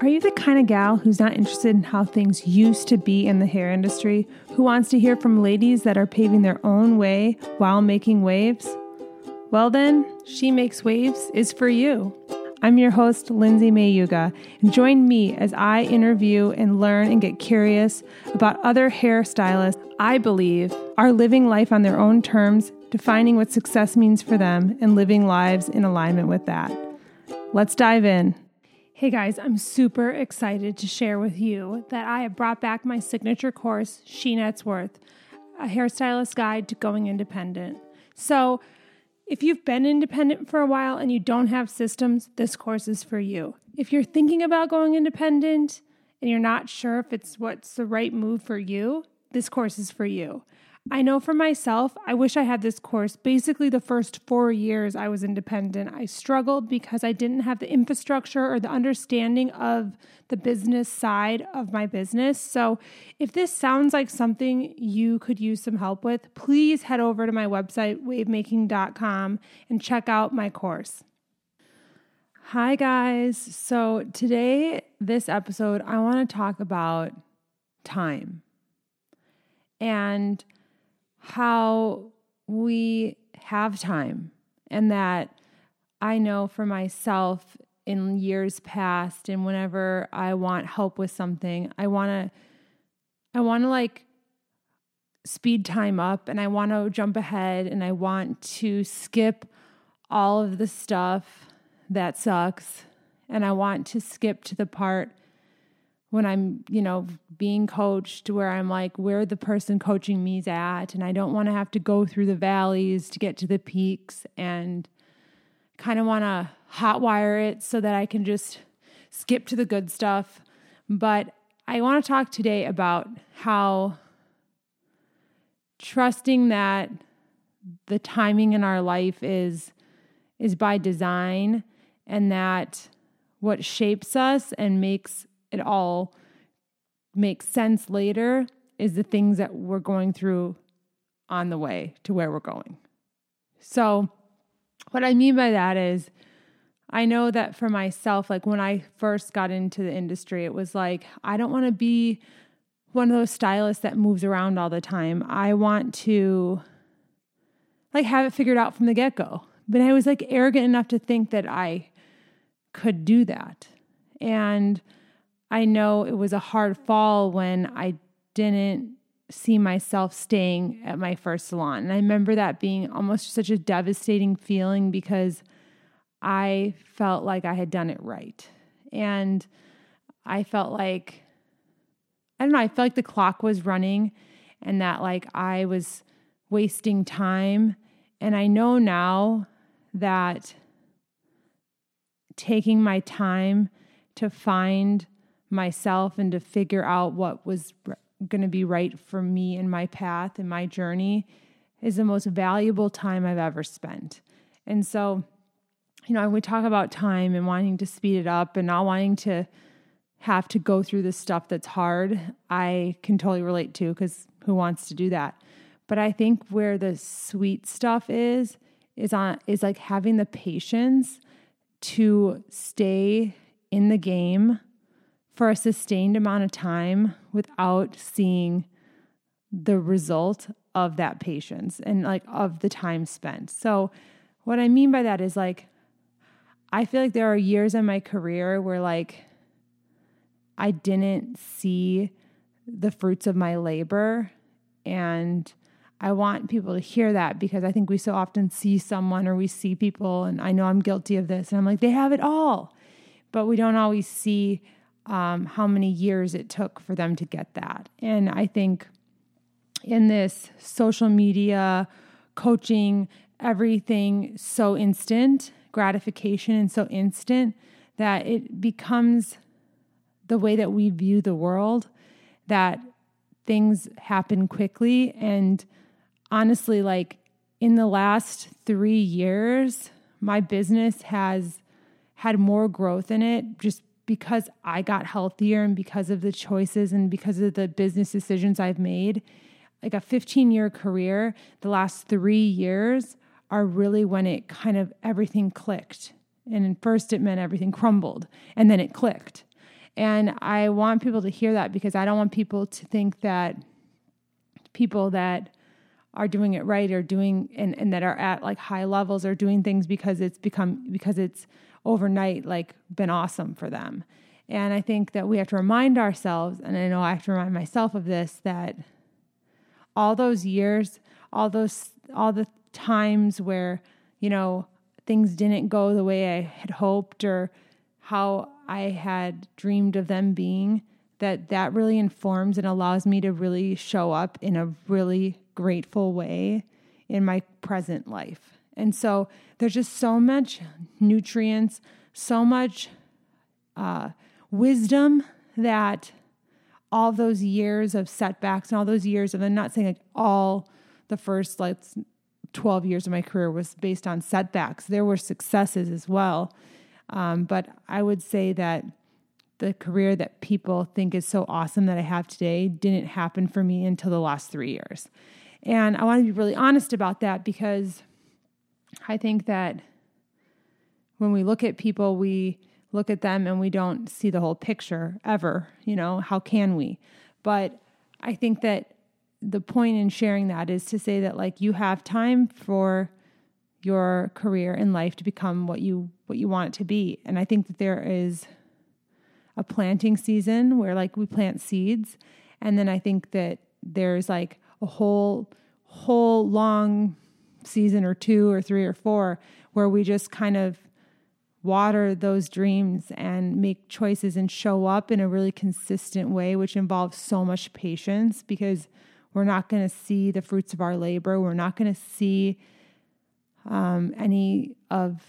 Are you the kind of gal who's not interested in how things used to be in the hair industry, who wants to hear from ladies that are paving their own way while making waves? Well, then, She Makes Waves is for you. I'm your host, Lindsay Mayuga, and join me as I interview and learn and get curious about other hairstylists I believe are living life on their own terms, defining what success means for them, and living lives in alignment with that. Let's dive in. Hey guys, I'm super excited to share with you that I have brought back my signature course, She Worth, a hairstylist guide to going independent. So, if you've been independent for a while and you don't have systems, this course is for you. If you're thinking about going independent and you're not sure if it's what's the right move for you, this course is for you. I know for myself, I wish I had this course. Basically, the first four years I was independent, I struggled because I didn't have the infrastructure or the understanding of the business side of my business. So, if this sounds like something you could use some help with, please head over to my website, wavemaking.com, and check out my course. Hi, guys. So, today, this episode, I want to talk about time. And how we have time and that I know for myself in years past and whenever I want help with something, I want to I want to like speed time up and I want to jump ahead and I want to skip all of the stuff that sucks and I want to skip to the part when I'm, you know, being coached where I'm like where the person coaching me's at and I don't want to have to go through the valleys to get to the peaks and kind of want to hotwire it so that I can just skip to the good stuff. But I want to talk today about how trusting that the timing in our life is is by design and that what shapes us and makes it all makes sense later is the things that we're going through on the way to where we're going. So, what I mean by that is, I know that for myself, like when I first got into the industry, it was like, I don't want to be one of those stylists that moves around all the time. I want to like have it figured out from the get go. But I was like arrogant enough to think that I could do that. And I know it was a hard fall when I didn't see myself staying at my first salon. And I remember that being almost such a devastating feeling because I felt like I had done it right. And I felt like, I don't know, I felt like the clock was running and that like I was wasting time. And I know now that taking my time to find myself and to figure out what was going to be right for me in my path and my journey is the most valuable time I've ever spent. And so, you know, we talk about time and wanting to speed it up and not wanting to have to go through the stuff that's hard. I can totally relate to because who wants to do that? But I think where the sweet stuff is is on is like having the patience to stay in the game for a sustained amount of time without seeing the result of that patience and like of the time spent. So, what I mean by that is like, I feel like there are years in my career where like I didn't see the fruits of my labor. And I want people to hear that because I think we so often see someone or we see people, and I know I'm guilty of this, and I'm like, they have it all. But we don't always see um, how many years it took for them to get that. And I think in this social media coaching, everything so instant, gratification and so instant that it becomes the way that we view the world, that things happen quickly. And honestly, like in the last three years, my business has had more growth in it just because I got healthier and because of the choices and because of the business decisions I've made, like a 15 year career, the last three years are really when it kind of everything clicked. And first it meant everything crumbled and then it clicked. And I want people to hear that because I don't want people to think that people that are doing it right or doing and, and that are at like high levels are doing things because it's become because it's overnight like been awesome for them. And I think that we have to remind ourselves, and I know I have to remind myself of this, that all those years, all those all the times where, you know, things didn't go the way I had hoped or how I had dreamed of them being, that that really informs and allows me to really show up in a really grateful way in my present life. And so there's just so much nutrients, so much uh, wisdom that all those years of setbacks and all those years of, I'm not saying like all the first like 12 years of my career was based on setbacks. There were successes as well. Um, but I would say that the career that people think is so awesome that I have today didn't happen for me until the last three years. And I want to be really honest about that because I think that when we look at people, we look at them and we don't see the whole picture ever. You know, how can we? But I think that the point in sharing that is to say that like you have time for your career in life to become what you what you want it to be. And I think that there is a planting season where like we plant seeds and then I think that there's like a whole whole long season or two or three or four where we just kind of water those dreams and make choices and show up in a really consistent way, which involves so much patience because we're not going to see the fruits of our labor. We're not going to see um, any of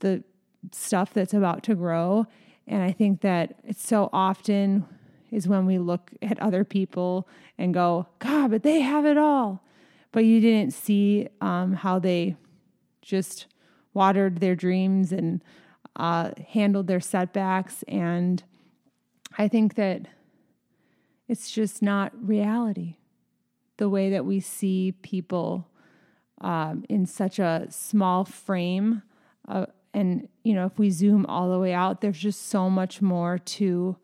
the stuff that's about to grow. And I think that it's so often is when we look at other people and go, God, but they have it all but you didn't see um, how they just watered their dreams and uh, handled their setbacks. And I think that it's just not reality. The way that we see people um, in such a small frame. Uh, and, you know, if we zoom all the way out, there's just so much more to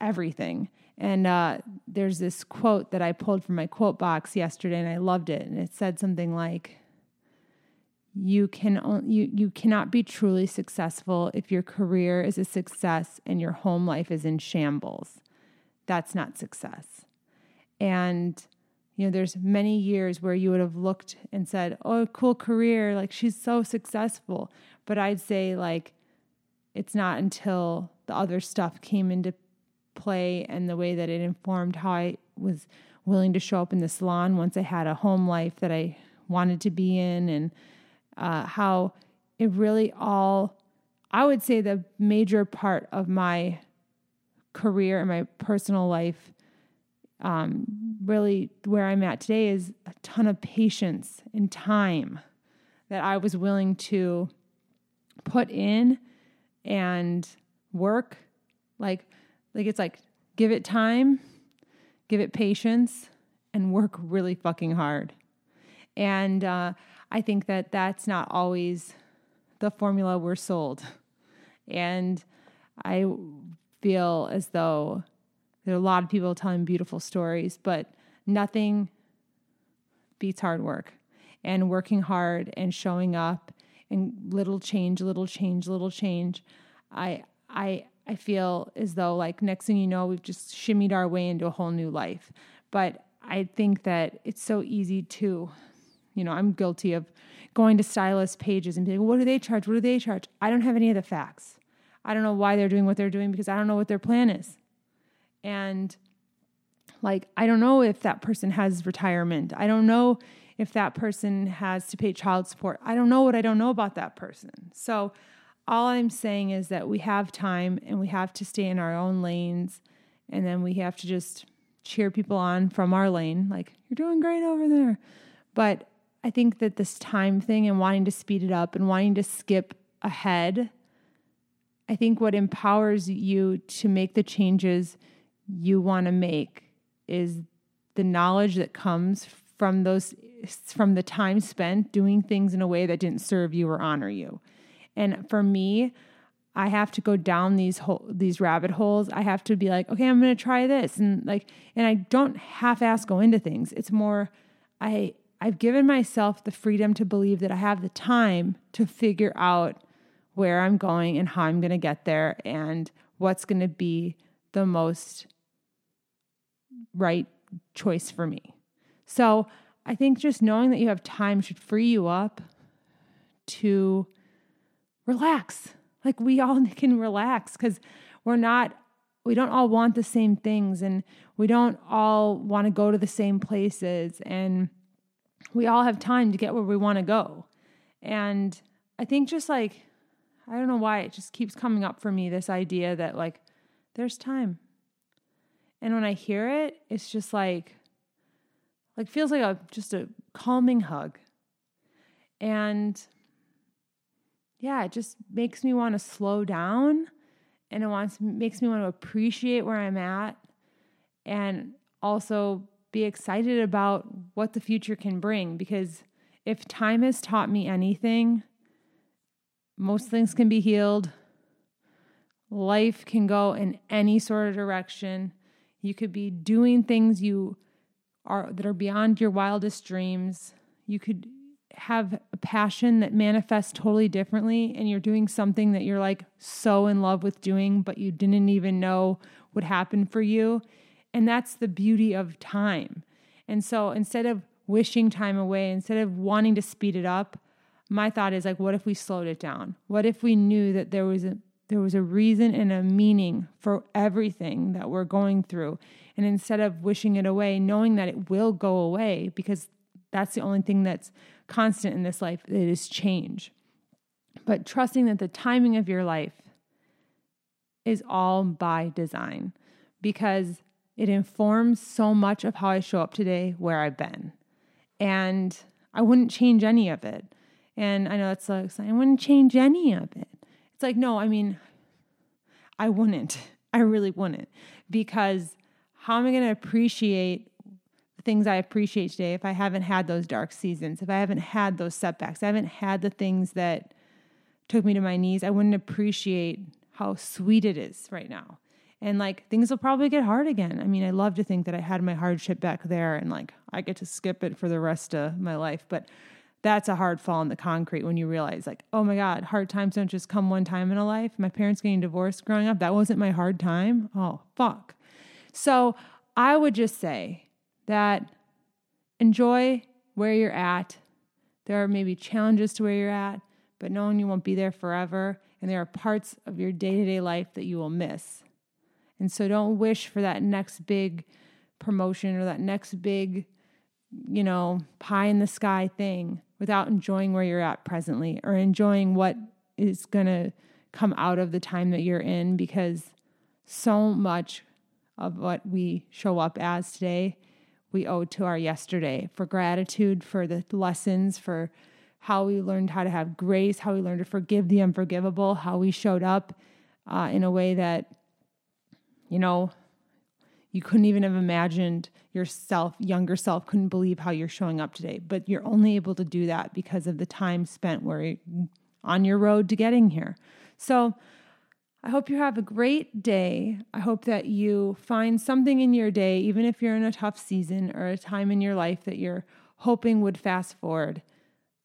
everything. And uh, there's this quote that I pulled from my quote box yesterday, and I loved it. And it said something like, "You can you you cannot be truly successful if your career is a success and your home life is in shambles. That's not success." And you know, there's many years where you would have looked and said, "Oh, cool career! Like she's so successful." But I'd say like, it's not until the other stuff came into play and the way that it informed how I was willing to show up in the salon once I had a home life that I wanted to be in, and uh, how it really all, I would say, the major part of my career and my personal life. Um, really, where I'm at today is a ton of patience and time that I was willing to put in and work. Like, like it's like give it time, give it patience, and work really fucking hard. And uh, I think that that's not always the formula we're sold. And I feel as though there are a lot of people telling beautiful stories, but nothing beats hard work and working hard and showing up and little change, little change, little change. I I I feel as though like next thing you know, we've just shimmied our way into a whole new life. But I think that it's so easy to, you know, I'm guilty of going to stylist pages and being, like, what do they charge? What do they charge? I don't have any of the facts. I don't know why they're doing what they're doing because I don't know what their plan is. And like, I don't know if that person has retirement. I don't know if that person has to pay child support. I don't know what I don't know about that person. So all I'm saying is that we have time and we have to stay in our own lanes and then we have to just cheer people on from our lane like you're doing great over there. But I think that this time thing and wanting to speed it up and wanting to skip ahead I think what empowers you to make the changes you want to make is the knowledge that comes from those from the time spent doing things in a way that didn't serve you or honor you. And for me, I have to go down these hole, these rabbit holes. I have to be like, okay, I'm going to try this, and like, and I don't half-ass go into things. It's more, I I've given myself the freedom to believe that I have the time to figure out where I'm going and how I'm going to get there, and what's going to be the most right choice for me. So I think just knowing that you have time should free you up to relax. Like we all can relax because we're not, we don't all want the same things and we don't all want to go to the same places and we all have time to get where we want to go. And I think just like, I don't know why it just keeps coming up for me this idea that like there's time. And when I hear it, it's just like, like feels like a just a calming hug. And yeah, it just makes me want to slow down and it wants makes me want to appreciate where I'm at and also be excited about what the future can bring because if time has taught me anything, most things can be healed. Life can go in any sort of direction. You could be doing things you are that are beyond your wildest dreams. You could have a passion that manifests totally differently and you're doing something that you're like so in love with doing but you didn't even know would happen for you. And that's the beauty of time. And so instead of wishing time away instead of wanting to speed it up my thought is like what if we slowed it down? What if we knew that there was a there was a reason and a meaning for everything that we're going through? And instead of wishing it away knowing that it will go away because that's the only thing that's constant in this life. It is change. But trusting that the timing of your life is all by design because it informs so much of how I show up today, where I've been. And I wouldn't change any of it. And I know that's like I wouldn't change any of it. It's like, no, I mean, I wouldn't. I really wouldn't. Because how am I going to appreciate things I appreciate today if I haven't had those dark seasons, if I haven't had those setbacks, I haven't had the things that took me to my knees, I wouldn't appreciate how sweet it is right now. And like things will probably get hard again. I mean, I love to think that I had my hardship back there and like I get to skip it for the rest of my life. But that's a hard fall in the concrete when you realize, like, oh my God, hard times don't just come one time in a life. My parents getting divorced growing up, that wasn't my hard time. Oh, fuck. So I would just say, that enjoy where you're at. There are maybe challenges to where you're at, but knowing you won't be there forever. And there are parts of your day to day life that you will miss. And so don't wish for that next big promotion or that next big, you know, pie in the sky thing without enjoying where you're at presently or enjoying what is going to come out of the time that you're in because so much of what we show up as today we owe to our yesterday for gratitude for the lessons, for how we learned how to have grace, how we learned to forgive the unforgivable, how we showed up uh, in a way that, you know, you couldn't even have imagined yourself, younger self, couldn't believe how you're showing up today. But you're only able to do that because of the time spent where on your road to getting here. So I hope you have a great day. I hope that you find something in your day, even if you're in a tough season or a time in your life that you're hoping would fast forward.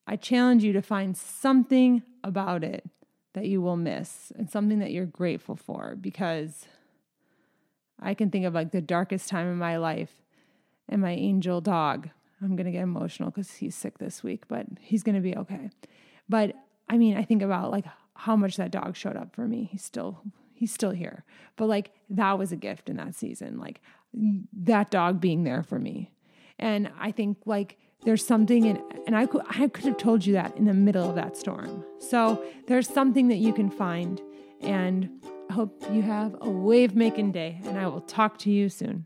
I challenge you to find something about it that you will miss and something that you're grateful for because I can think of like the darkest time in my life and my angel dog. I'm going to get emotional because he's sick this week, but he's going to be okay. But I mean, I think about like how much that dog showed up for me. He's still he's still here. But like that was a gift in that season. Like that dog being there for me. And I think like there's something in and I could I could have told you that in the middle of that storm. So there's something that you can find and I hope you have a wave making day and I will talk to you soon.